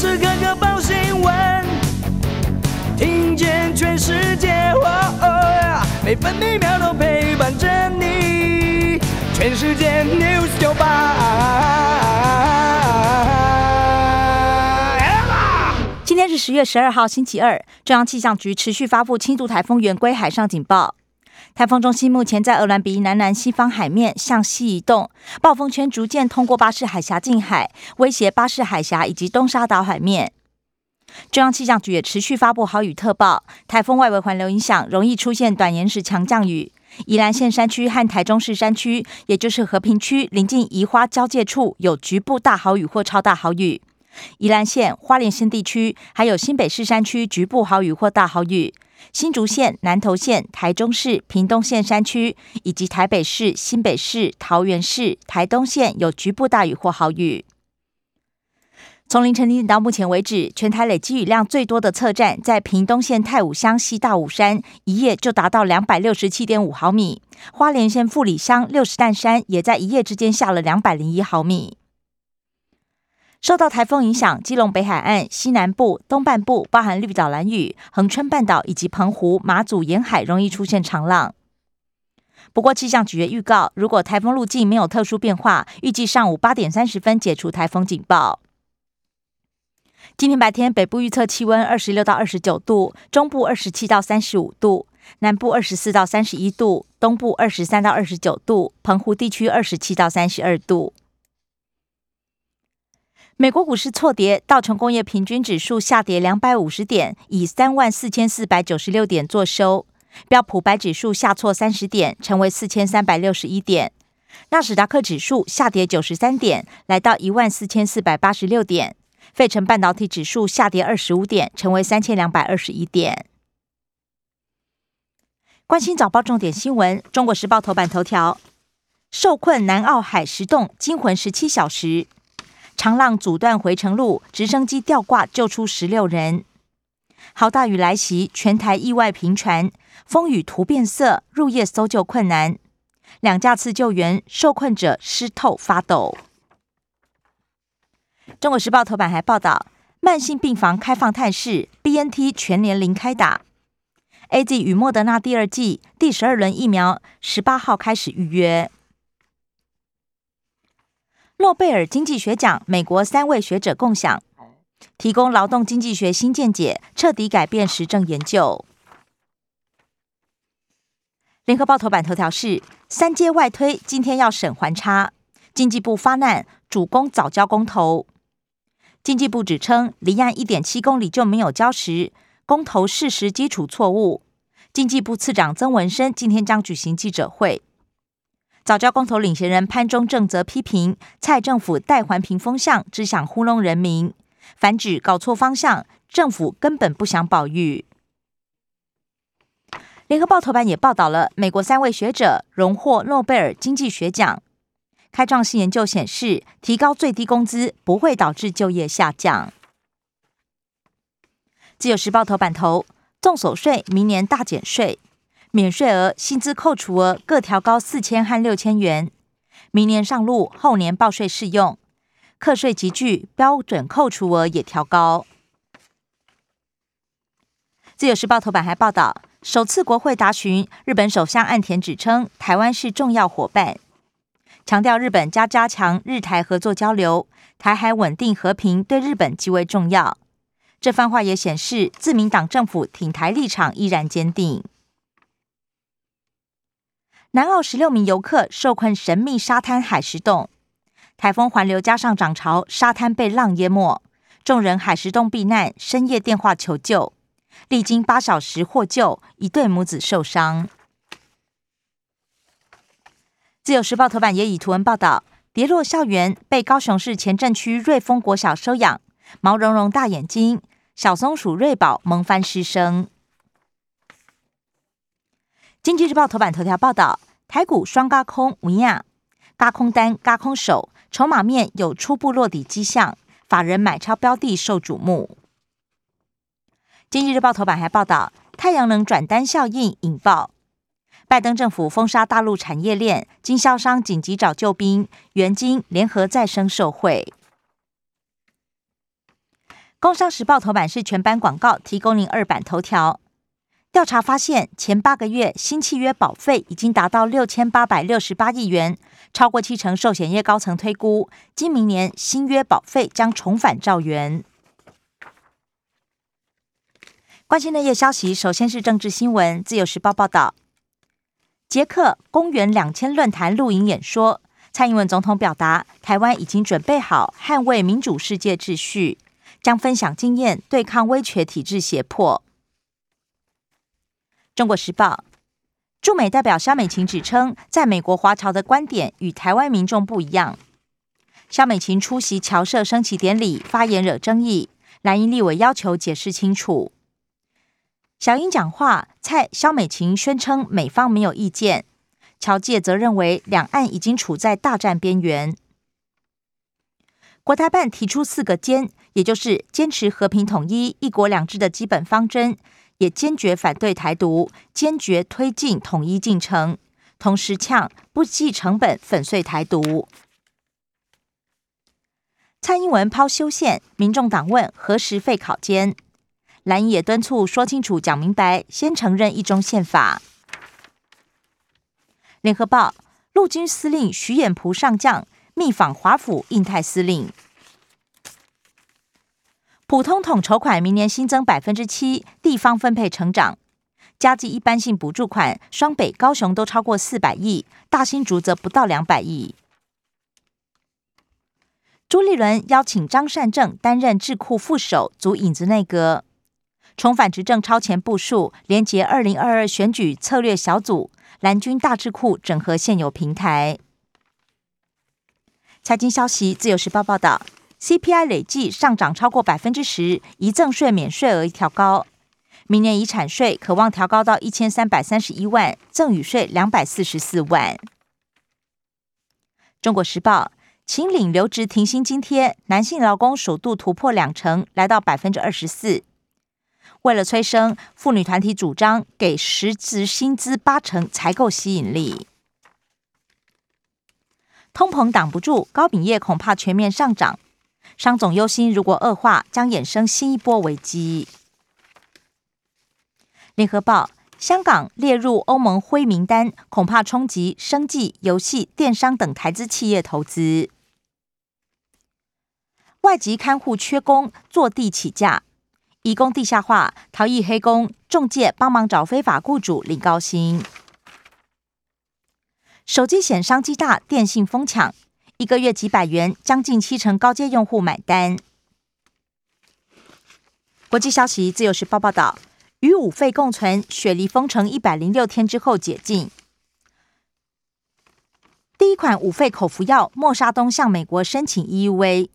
时刻刻报新闻，听见全世界，每分每秒都陪伴着你。全世界 news 九八。今天是十月十二号，星期二。中央气象局持续发布轻度台风圆规海上警报。台风中心目前在鹅銮鼻南南西方海面向西移动，暴风圈逐渐通过巴士海峡近海，威胁巴士海峡以及东沙岛海面。中央气象局也持续发布豪雨特报，台风外围环流影响，容易出现短延时强降雨。宜兰县山区和台中市山区，也就是和平区临近宜花交界处，有局部大豪雨或超大豪雨。宜兰县、花莲县地区，还有新北市山区局部豪雨或大豪雨；新竹县、南投县、台中市、屏东县山区，以及台北市、新北市、桃园市、台东县有局部大雨或豪雨。从凌晨零点到目前为止，全台累积雨量最多的测站在屏东县太武乡西大武山，一夜就达到两百六十七点五毫米；花莲县富里乡六十担山也在一夜之间下了两百零一毫米。受到台风影响，基隆北海岸西南部、东半部，包含绿岛、蓝屿、恒春半岛以及澎湖、马祖沿海，容易出现长浪。不过气象局也预告，如果台风路径没有特殊变化，预计上午八点三十分解除台风警报。今天白天，北部预测气温二十六到二十九度，中部二十七到三十五度，南部二十四到三十一度，东部二十三到二十九度，澎湖地区二十七到三十二度。美国股市错跌，道琼工业平均指数下跌两百五十点，以三万四千四百九十六点作收。标普白指数下挫三十点，成为四千三百六十一点。纳斯达克指数下跌九十三点，来到一万四千四百八十六点。费城半导体指数下跌二十五点，成为三千两百二十一点。关心早报重点新闻，《中国时报》头版头条：受困南澳海石洞惊魂十七小时。长浪阻断回程路，直升机吊挂救出十六人。好大雨来袭，全台意外频传，风雨图变色，入夜搜救困难。两架次救援，受困者湿透发抖。中国时报头版还报道，慢性病房开放探视，BNT 全年龄开打。A Z 与莫德纳第二季第十二轮疫苗，十八号开始预约。诺贝尔经济学奖，美国三位学者共享，提供劳动经济学新见解，彻底改变实证研究。联合报头版头条是三阶外推，今天要审还差，经济部发难，主攻早交公投。经济部指称离岸一点七公里就没有礁石，公投事实基础错误。经济部次长曾文生今天将举行记者会。早教公投领衔人潘忠正则批评蔡政府带环评风向，只想糊弄人民，反指搞错方向，政府根本不想保育。联合报头版也报道了美国三位学者荣获诺贝尔经济学奖，开创性研究显示，提高最低工资不会导致就业下降。自由时报头版头，重所税明年大减税。免税额、薪资扣除额各调高四千和六千元，明年上路，后年报税适用。课税集聚，标准扣除额也调高。自由时报头版还报道，首次国会答询，日本首相岸田指称台湾是重要伙伴，强调日本加加强日台合作交流，台海稳定和平对日本极为重要。这番话也显示，自民党政府挺台立场依然坚定。南澳十六名游客受困神秘沙滩海石洞，台风环流加上涨潮，沙滩被浪淹没，众人海石洞避难，深夜电话求救，历经八小时获救，一对母子受伤。自由时报头版也以图文报道：跌落校园，被高雄市前镇区瑞丰国小收养，毛茸茸大眼睛，小松鼠瑞宝萌翻师生。经济日报头版头条报道：台股双高空，无恙高空单、高空手，筹码面有初步落底迹象，法人买超标的受瞩目。经济日报头版还报道，太阳能转单效应引爆，拜登政府封杀大陆产业链，经销商紧急找救兵，元金联合再生受惠。工商时报头版是全版广告，提供您二版头条。调查发现，前八个月新契约保费已经达到六千八百六十八亿元，超过七成寿险业高层推估，今明年新约保费将重返兆元。关心内页消息，首先是政治新闻。自由时报报道，捷克公元两千论坛录影演说，蔡英文总统表达，台湾已经准备好捍卫民主世界秩序。将分享经验，对抗威权体制胁迫。中国时报驻美代表肖美琴指称，在美国华侨的观点与台湾民众不一样。肖美琴出席侨社升旗典礼，发言惹争议，蓝营立委要求解释清楚。小英讲话，蔡肖美琴宣称美方没有意见，侨界则认为两岸已经处在大战边缘。国台办提出四个坚。也就是坚持和平统一、一国两制的基本方针，也坚决反对台独，坚决推进统一进程，同时呛不计成本粉碎台独。蔡英文抛修宪，民众党问何时废考监，蓝也敦促说清楚、讲明白，先承认一中宪法。联合报陆军司令徐衍璞上将密访华府印太司令。普通统筹款明年新增百分之七，地方分配成长；加计一般性补助款，双北、高雄都超过四百亿，大新竹则不到两百亿。朱立伦邀请张善政担任智库副手，组影子内阁，重返执政超前部署，连结二零二二选举策略小组，蓝军大智库整合现有平台。财经消息，自由时报报道。CPI 累计上涨超过百分之十，遗赠税免税额调高，明年遗产税可望调高到一千三百三十一万，赠与税两百四十四万。中国时报，请领留职停薪津贴，男性劳工首度突破两成，来到百分之二十四。为了催生，妇女团体主张给实职薪资八成才够吸引力。通膨挡不住，高饼业恐怕全面上涨。商总忧心，如果恶化，将衍生新一波危机。联合报：香港列入欧盟灰名单，恐怕冲击生计、游戏、电商等台资企业投资。外籍看护缺工，坐地起价，移工地下化，逃逸黑工，中介帮忙找非法雇主领高薪。手机险商机大，电信疯抢。一个月几百元，将近七成高阶用户买单。国际消息，自由时报报道，与五费共存，雪梨封城一百零六天之后解禁。第一款五费口服药莫沙东向美国申请 EUV。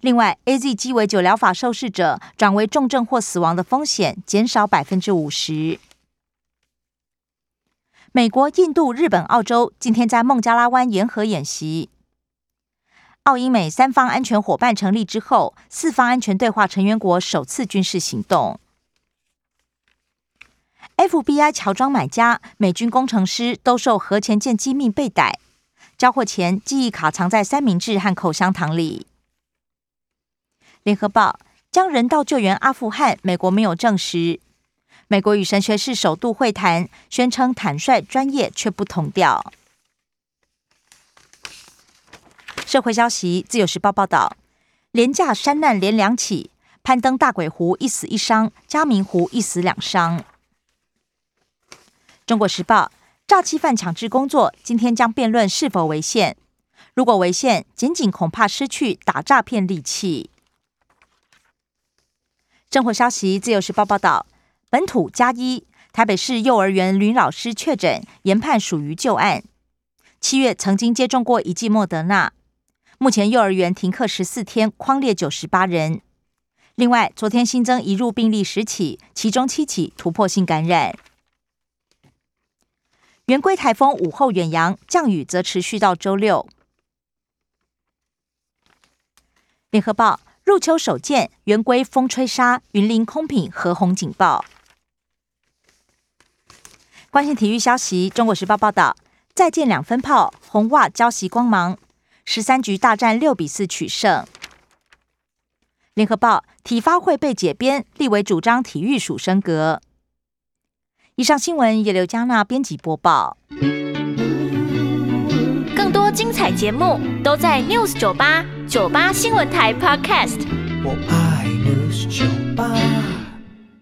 另外，A Z 鸡尾酒疗法受试者转为重症或死亡的风险减少百分之五十。美国、印度、日本、澳洲今天在孟加拉湾沿河演习。澳英美三方安全伙伴成立之后，四方安全对话成员国首次军事行动。FBI 乔装买家，美军工程师兜售核潜舰机密被逮，交货前记忆卡藏在三明治和口香糖里。联合报将人道救援阿富汗，美国没有证实。美国与神学士首度会谈，宣称坦率专业却不同调。社会消息：自由时报报道，廉价山难连两起，攀登大鬼湖一死一伤，嘉明湖一死两伤。中国时报：诈欺犯强制工作，今天将辩论是否违宪。如果违宪，仅仅恐怕失去打诈骗利器。生活消息：自由时报报道，本土加一，台北市幼儿园女老师确诊，研判属于旧案。七月曾经接种过一剂莫德纳。目前幼儿园停课十四天，框列九十八人。另外，昨天新增一入病例十起，其中七起突破性感染。圆规台风午后远扬，降雨则持续到周六。联合报入秋首见，圆规风吹沙，云林空品和洪警报。关心体育消息，中国时报报道：再见两分炮，红袜交袭光芒。十三局大战六比四取胜。联合报体发会被解编，立委主张体育署升格。以上新闻由刘嘉娜编辑播报。更多精彩节目都在 News 九八九八新闻台 Podcast。我爱 News 酒吧。